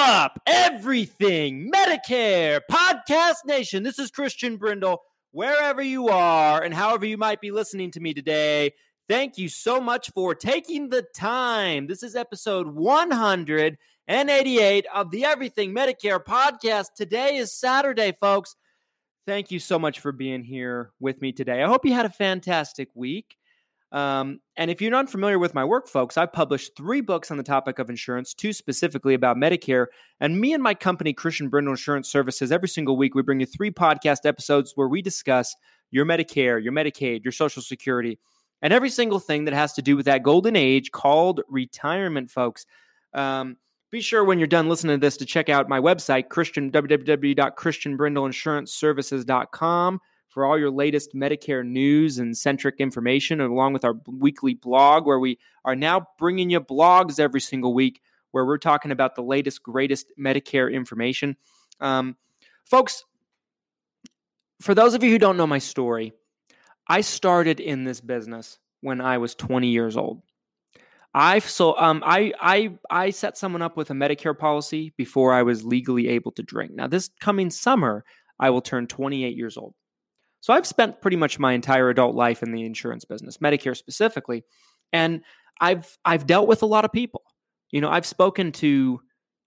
Up, everything Medicare Podcast Nation? This is Christian Brindle. Wherever you are and however you might be listening to me today, thank you so much for taking the time. This is episode 188 of the Everything Medicare podcast. Today is Saturday, folks. Thank you so much for being here with me today. I hope you had a fantastic week. Um, and if you're not familiar with my work, folks, I've published three books on the topic of insurance, two specifically about Medicare. And me and my company, Christian Brindle Insurance Services, every single week we bring you three podcast episodes where we discuss your Medicare, your Medicaid, your Social Security, and every single thing that has to do with that golden age called retirement, folks. Um, be sure when you're done listening to this to check out my website, Christian www.christianbrindleinsuranceservices.com for all your latest Medicare news and centric information, along with our weekly blog, where we are now bringing you blogs every single week where we're talking about the latest, greatest Medicare information. Um, folks, for those of you who don't know my story, I started in this business when I was 20 years old. I so um I I I set someone up with a Medicare policy before I was legally able to drink. Now this coming summer I will turn 28 years old. So I've spent pretty much my entire adult life in the insurance business, Medicare specifically, and I've I've dealt with a lot of people. You know, I've spoken to,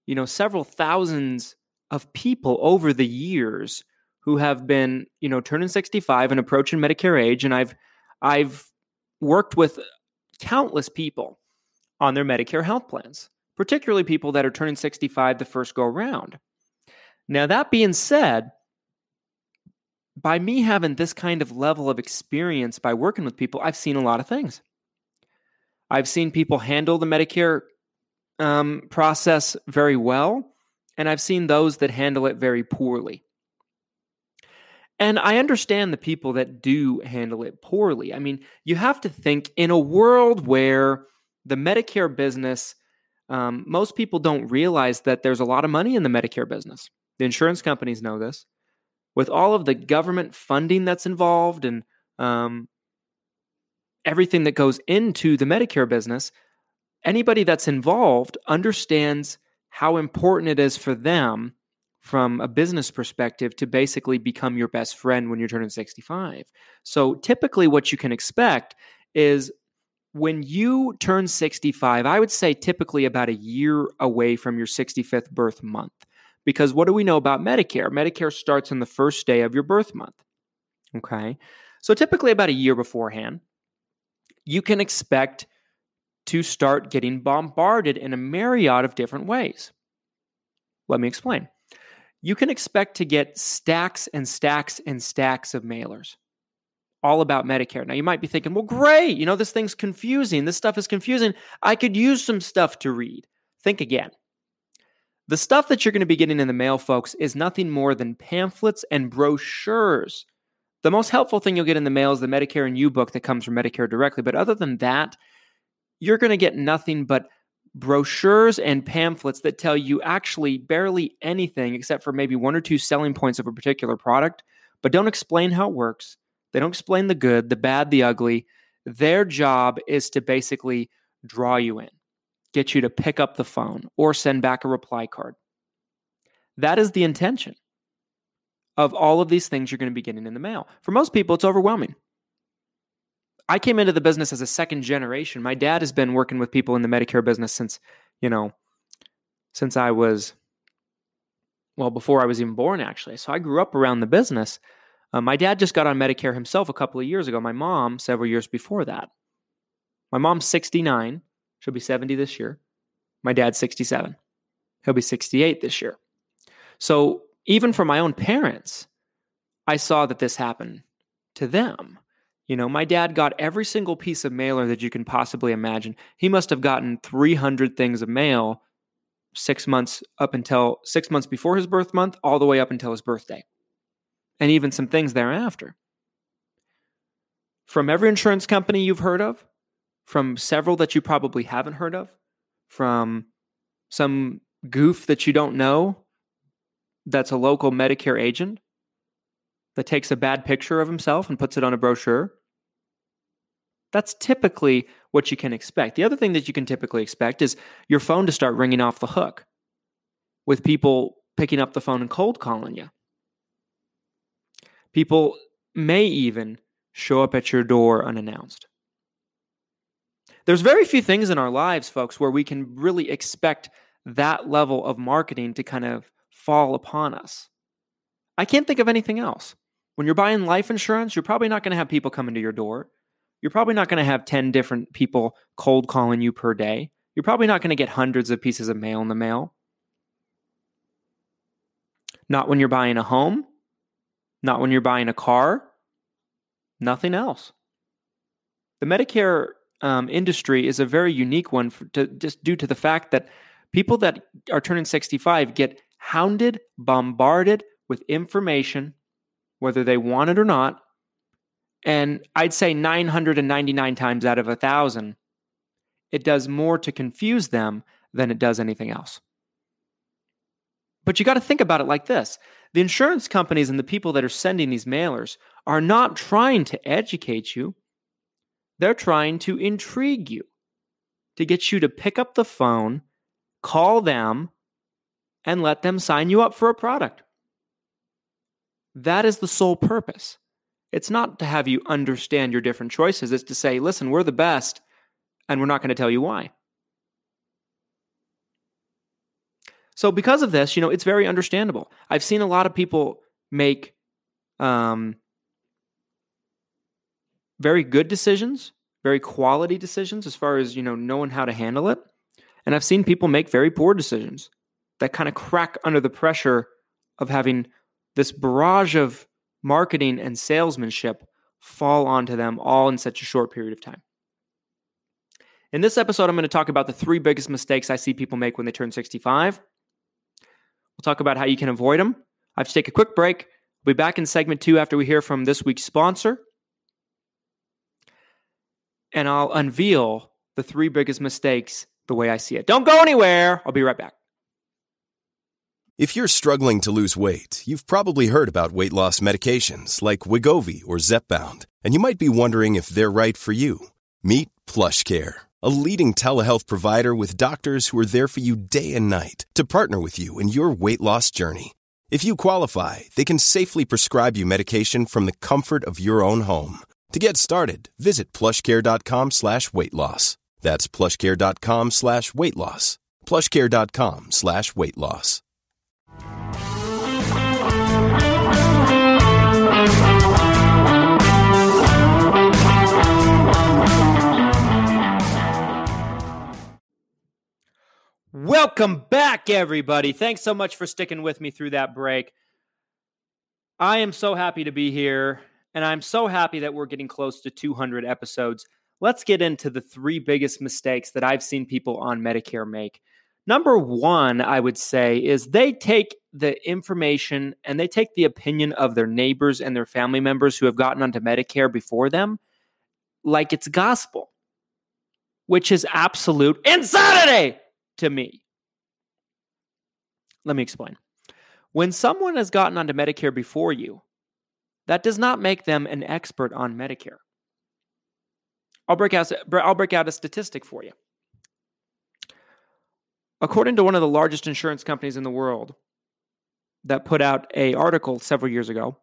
you know, several thousands of people over the years who have been, you know, turning 65 and approaching Medicare age and I've I've worked with countless people on their Medicare health plans, particularly people that are turning 65 the first go around. Now that being said, by me having this kind of level of experience by working with people, I've seen a lot of things. I've seen people handle the Medicare um, process very well, and I've seen those that handle it very poorly. And I understand the people that do handle it poorly. I mean, you have to think in a world where the Medicare business, um, most people don't realize that there's a lot of money in the Medicare business. The insurance companies know this with all of the government funding that's involved and um, everything that goes into the Medicare business, anybody that's involved understands how important it is for them from a business perspective to basically become your best friend when you're turning 65. So typically, what you can expect is when you turn 65, I would say typically about a year away from your 65th birth month. Because what do we know about Medicare? Medicare starts on the first day of your birth month. Okay. So typically about a year beforehand, you can expect to start getting bombarded in a myriad of different ways. Let me explain. You can expect to get stacks and stacks and stacks of mailers all about Medicare. Now, you might be thinking, well, great, you know, this thing's confusing. This stuff is confusing. I could use some stuff to read. Think again. The stuff that you're going to be getting in the mail, folks, is nothing more than pamphlets and brochures. The most helpful thing you'll get in the mail is the Medicare and You book that comes from Medicare directly. But other than that, you're going to get nothing but brochures and pamphlets that tell you actually barely anything except for maybe one or two selling points of a particular product, but don't explain how it works. They don't explain the good, the bad, the ugly. Their job is to basically draw you in get you to pick up the phone or send back a reply card. That is the intention of all of these things you're going to be getting in the mail. For most people, it's overwhelming. I came into the business as a second generation. My dad has been working with people in the Medicare business since, you know, since I was, well, before I was even born, actually. So I grew up around the business. Uh, my dad just got on Medicare himself a couple of years ago. My mom, several years before that. My mom's 69. She'll be 70 this year. My dad's 67. He'll be 68 this year. So even for my own parents, I saw that this happened to them. You know, my dad got every single piece of mailer that you can possibly imagine. He must have gotten 300 things of mail six months up until six months before his birth month, all the way up until his birthday, and even some things thereafter. From every insurance company you've heard of, from several that you probably haven't heard of, from some goof that you don't know that's a local Medicare agent that takes a bad picture of himself and puts it on a brochure. That's typically what you can expect. The other thing that you can typically expect is your phone to start ringing off the hook with people picking up the phone and cold calling you. People may even show up at your door unannounced. There's very few things in our lives, folks, where we can really expect that level of marketing to kind of fall upon us. I can't think of anything else. When you're buying life insurance, you're probably not going to have people coming to your door. You're probably not going to have 10 different people cold calling you per day. You're probably not going to get hundreds of pieces of mail in the mail. Not when you're buying a home, not when you're buying a car, nothing else. The Medicare um, industry is a very unique one for, to, just due to the fact that people that are turning 65 get hounded, bombarded with information, whether they want it or not. And I'd say 999 times out of a thousand, it does more to confuse them than it does anything else. But you got to think about it like this the insurance companies and the people that are sending these mailers are not trying to educate you, they're trying to intrigue you, to get you to pick up the phone, call them, and let them sign you up for a product. That is the sole purpose. It's not to have you understand your different choices, it's to say, listen, we're the best, and we're not going to tell you why. So, because of this, you know, it's very understandable. I've seen a lot of people make um, very good decisions, very quality decisions as far as, you know, knowing how to handle it. And I've seen people make very poor decisions that kind of crack under the pressure of having this barrage of marketing and salesmanship fall onto them all in such a short period of time. In this episode, I'm going to talk about the three biggest mistakes I see people make when they turn 65. We'll talk about how you can avoid them. I have to take a quick break. We'll be back in segment two after we hear from this week's sponsor. And I'll unveil the three biggest mistakes the way I see it. Don't go anywhere. I'll be right back. If you're struggling to lose weight, you've probably heard about weight loss medications like Wegovy or Zepbound, and you might be wondering if they're right for you. Meet PlushCare, a leading telehealth provider with doctors who are there for you day and night to partner with you in your weight loss journey. If you qualify, they can safely prescribe you medication from the comfort of your own home. To get started, visit plushcare.com slash weight loss. That's plushcare.com slash weight loss. Plushcare.com slash weight loss. Welcome back, everybody. Thanks so much for sticking with me through that break. I am so happy to be here, and I'm so happy that we're getting close to 200 episodes. Let's get into the three biggest mistakes that I've seen people on Medicare make. Number one, I would say, is they take the information and they take the opinion of their neighbors and their family members who have gotten onto Medicare before them like it's gospel, which is absolute insanity to me. Let me explain. When someone has gotten onto Medicare before you, that does not make them an expert on Medicare. I'll break out, I'll break out a statistic for you. According to one of the largest insurance companies in the world that put out a article several years ago,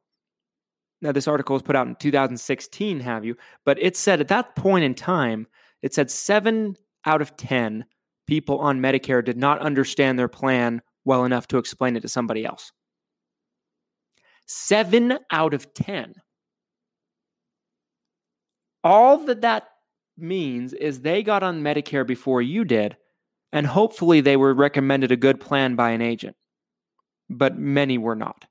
now this article was put out in 2016, have you? But it said at that point in time, it said seven out of 10 people on Medicare did not understand their plan well enough to explain it to somebody else. Seven out of 10. All that that means is they got on Medicare before you did, and hopefully they were recommended a good plan by an agent. But many were not.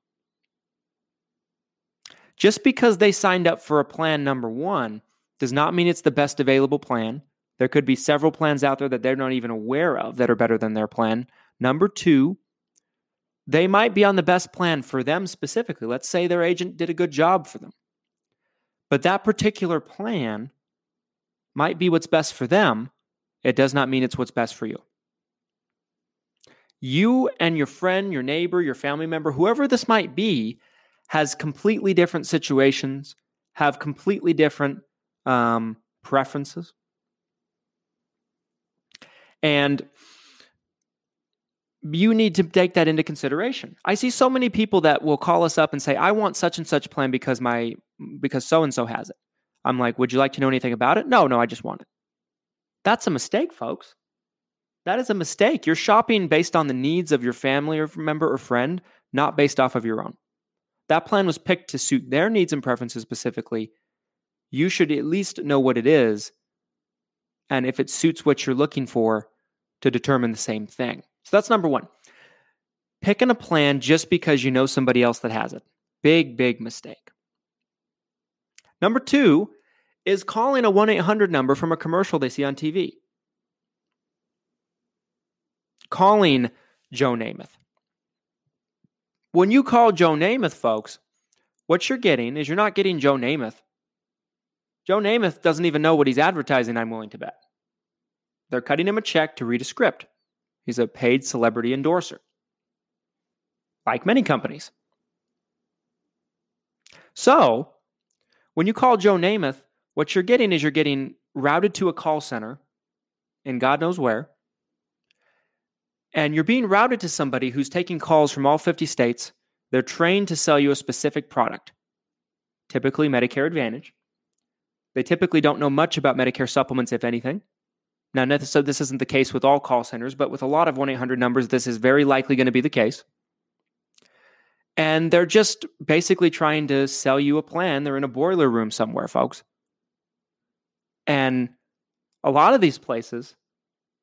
Just because they signed up for a plan number one does not mean it's the best available plan. There could be several plans out there that they're not even aware of that are better than their plan. Number two, they might be on the best plan for them specifically. Let's say their agent did a good job for them. But that particular plan might be what's best for them. It does not mean it's what's best for you. You and your friend, your neighbor, your family member, whoever this might be, has completely different situations, have completely different um, preferences. And you need to take that into consideration. I see so many people that will call us up and say, "I want such and such plan because my because so and so has it." I'm like, "Would you like to know anything about it?" No, no, I just want it. That's a mistake, folks. That is a mistake. You're shopping based on the needs of your family or member or friend, not based off of your own. That plan was picked to suit their needs and preferences specifically. You should at least know what it is and if it suits what you're looking for to determine the same thing. So that's number one. Picking a plan just because you know somebody else that has it. Big, big mistake. Number two is calling a 1 800 number from a commercial they see on TV. Calling Joe Namath. When you call Joe Namath, folks, what you're getting is you're not getting Joe Namath. Joe Namath doesn't even know what he's advertising, I'm willing to bet. They're cutting him a check to read a script. He's a paid celebrity endorser, like many companies. So, when you call Joe Namath, what you're getting is you're getting routed to a call center in God knows where. And you're being routed to somebody who's taking calls from all 50 states. They're trained to sell you a specific product, typically Medicare Advantage. They typically don't know much about Medicare supplements, if anything. Now, so this isn't the case with all call centers, but with a lot of 1 800 numbers, this is very likely going to be the case. And they're just basically trying to sell you a plan. They're in a boiler room somewhere, folks. And a lot of these places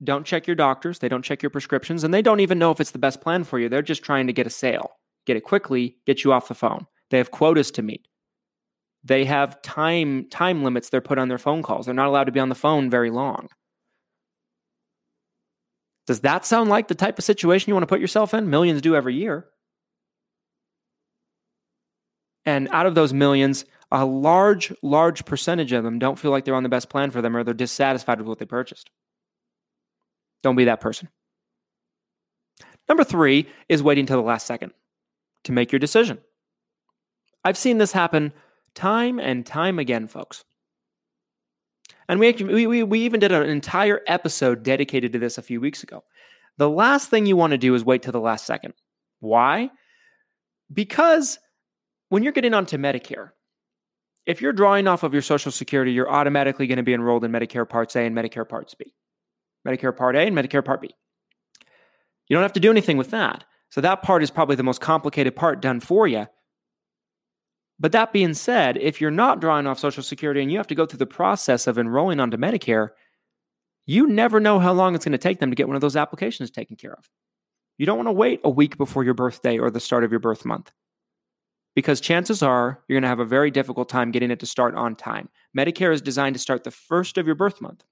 don't check your doctors, they don't check your prescriptions, and they don't even know if it's the best plan for you. They're just trying to get a sale, get it quickly, get you off the phone. They have quotas to meet. They have time time limits they're put on their phone calls. They're not allowed to be on the phone very long. Does that sound like the type of situation you want to put yourself in? Millions do every year. And out of those millions, a large, large percentage of them don't feel like they're on the best plan for them or they're dissatisfied with what they purchased. Don't be that person. Number three is waiting till the last second to make your decision. I've seen this happen time and time again, folks. And we, we, we even did an entire episode dedicated to this a few weeks ago. The last thing you want to do is wait till the last second. Why? Because when you're getting onto Medicare, if you're drawing off of your Social Security, you're automatically going to be enrolled in Medicare Parts A and Medicare Parts B. Medicare Part A and Medicare Part B. You don't have to do anything with that. So that part is probably the most complicated part done for you. But that being said, if you're not drawing off Social Security and you have to go through the process of enrolling onto Medicare, you never know how long it's going to take them to get one of those applications taken care of. You don't want to wait a week before your birthday or the start of your birth month because chances are you're going to have a very difficult time getting it to start on time. Medicare is designed to start the first of your birth month.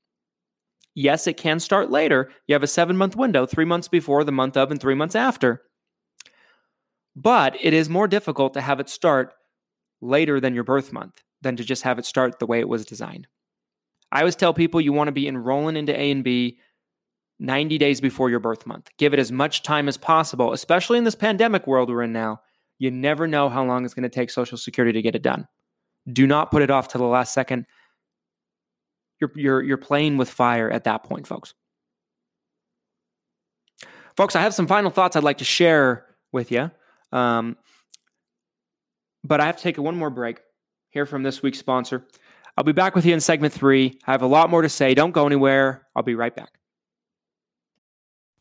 Yes, it can start later. You have a seven month window, three months before, the month of, and three months after. But it is more difficult to have it start later than your birth month than to just have it start the way it was designed. I always tell people you want to be enrolling into A and B 90 days before your birth month. Give it as much time as possible, especially in this pandemic world we're in now. You never know how long it's going to take Social Security to get it done. Do not put it off to the last second. You're, you're, you're playing with fire at that point, folks. Folks, I have some final thoughts I'd like to share with you. Um, But I have to take one more break. Hear from this week's sponsor. I'll be back with you in segment three. I have a lot more to say. Don't go anywhere. I'll be right back.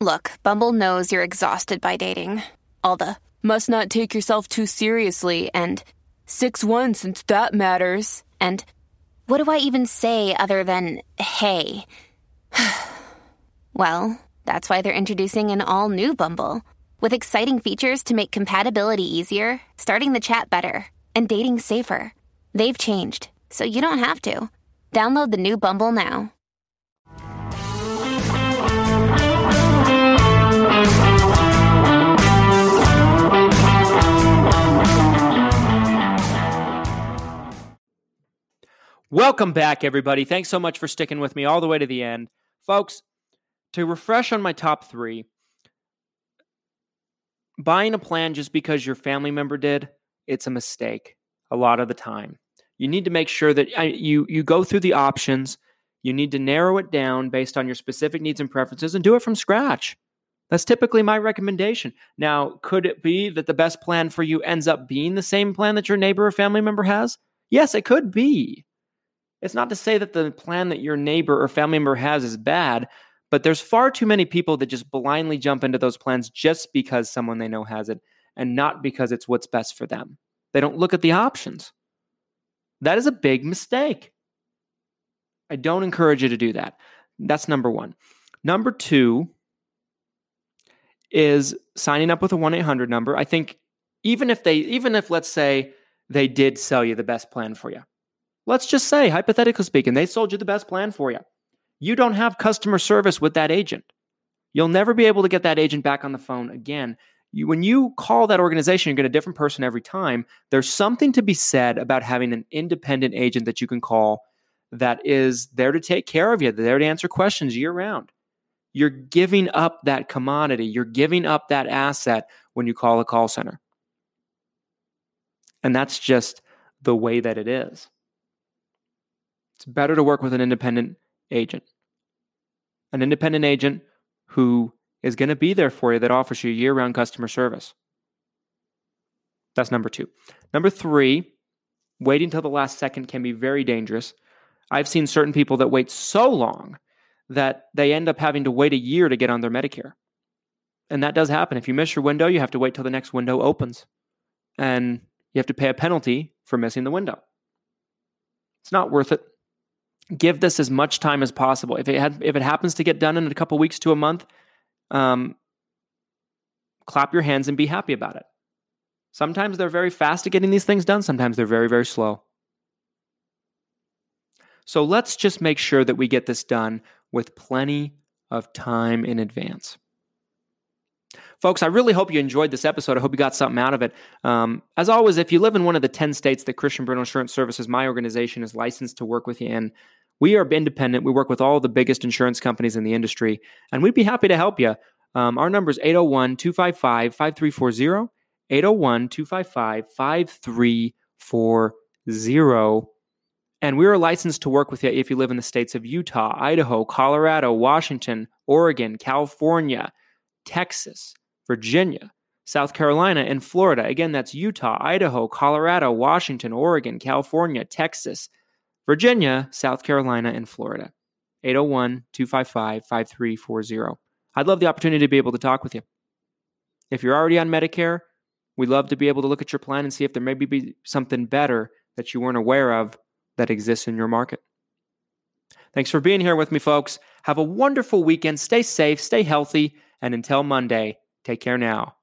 Look, Bumble knows you're exhausted by dating. All the must not take yourself too seriously and 6 1 since that matters. And what do I even say other than hey? well, that's why they're introducing an all new Bumble with exciting features to make compatibility easier, starting the chat better, and dating safer. They've changed, so you don't have to. Download the new Bumble now. Welcome back, everybody. Thanks so much for sticking with me all the way to the end. Folks, to refresh on my top three, buying a plan just because your family member did, it's a mistake a lot of the time. You need to make sure that uh, you you go through the options. You need to narrow it down based on your specific needs and preferences and do it from scratch. That's typically my recommendation. Now, could it be that the best plan for you ends up being the same plan that your neighbor or family member has? Yes, it could be. It's not to say that the plan that your neighbor or family member has is bad, but there's far too many people that just blindly jump into those plans just because someone they know has it and not because it's what's best for them. They don't look at the options. That is a big mistake. I don't encourage you to do that. That's number one. Number two is signing up with a 1 800 number. I think even if they, even if let's say they did sell you the best plan for you, let's just say, hypothetically speaking, they sold you the best plan for you you don't have customer service with that agent. You'll never be able to get that agent back on the phone again. You, when you call that organization, you get a different person every time. There's something to be said about having an independent agent that you can call that is there to take care of you, there to answer questions year round. You're giving up that commodity, you're giving up that asset when you call a call center. And that's just the way that it is. It's better to work with an independent agent an independent agent who is going to be there for you that offers you year round customer service. That's number two. Number three, waiting till the last second can be very dangerous. I've seen certain people that wait so long that they end up having to wait a year to get on their Medicare. And that does happen. If you miss your window, you have to wait till the next window opens. And you have to pay a penalty for missing the window. It's not worth it give this as much time as possible. If it had, if it happens to get done in a couple weeks to a month, um, clap your hands and be happy about it. Sometimes they're very fast at getting these things done. Sometimes they're very very slow. So let's just make sure that we get this done with plenty of time in advance. Folks, I really hope you enjoyed this episode. I hope you got something out of it. Um, as always, if you live in one of the 10 states that Christian Brindle Insurance Services, my organization, is licensed to work with you in, we are independent. We work with all the biggest insurance companies in the industry, and we'd be happy to help you. Um, our number is 801 255 5340. 801 255 5340. And we are licensed to work with you if you live in the states of Utah, Idaho, Colorado, Washington, Oregon, California, Texas, Virginia, South Carolina, and Florida. Again, that's Utah, Idaho, Colorado, Washington, Oregon, California, Texas, Virginia, South Carolina, and Florida. 801 255 5340. I'd love the opportunity to be able to talk with you. If you're already on Medicare, we'd love to be able to look at your plan and see if there may be something better that you weren't aware of that exists in your market. Thanks for being here with me, folks. Have a wonderful weekend. Stay safe, stay healthy, and until Monday, Take care now.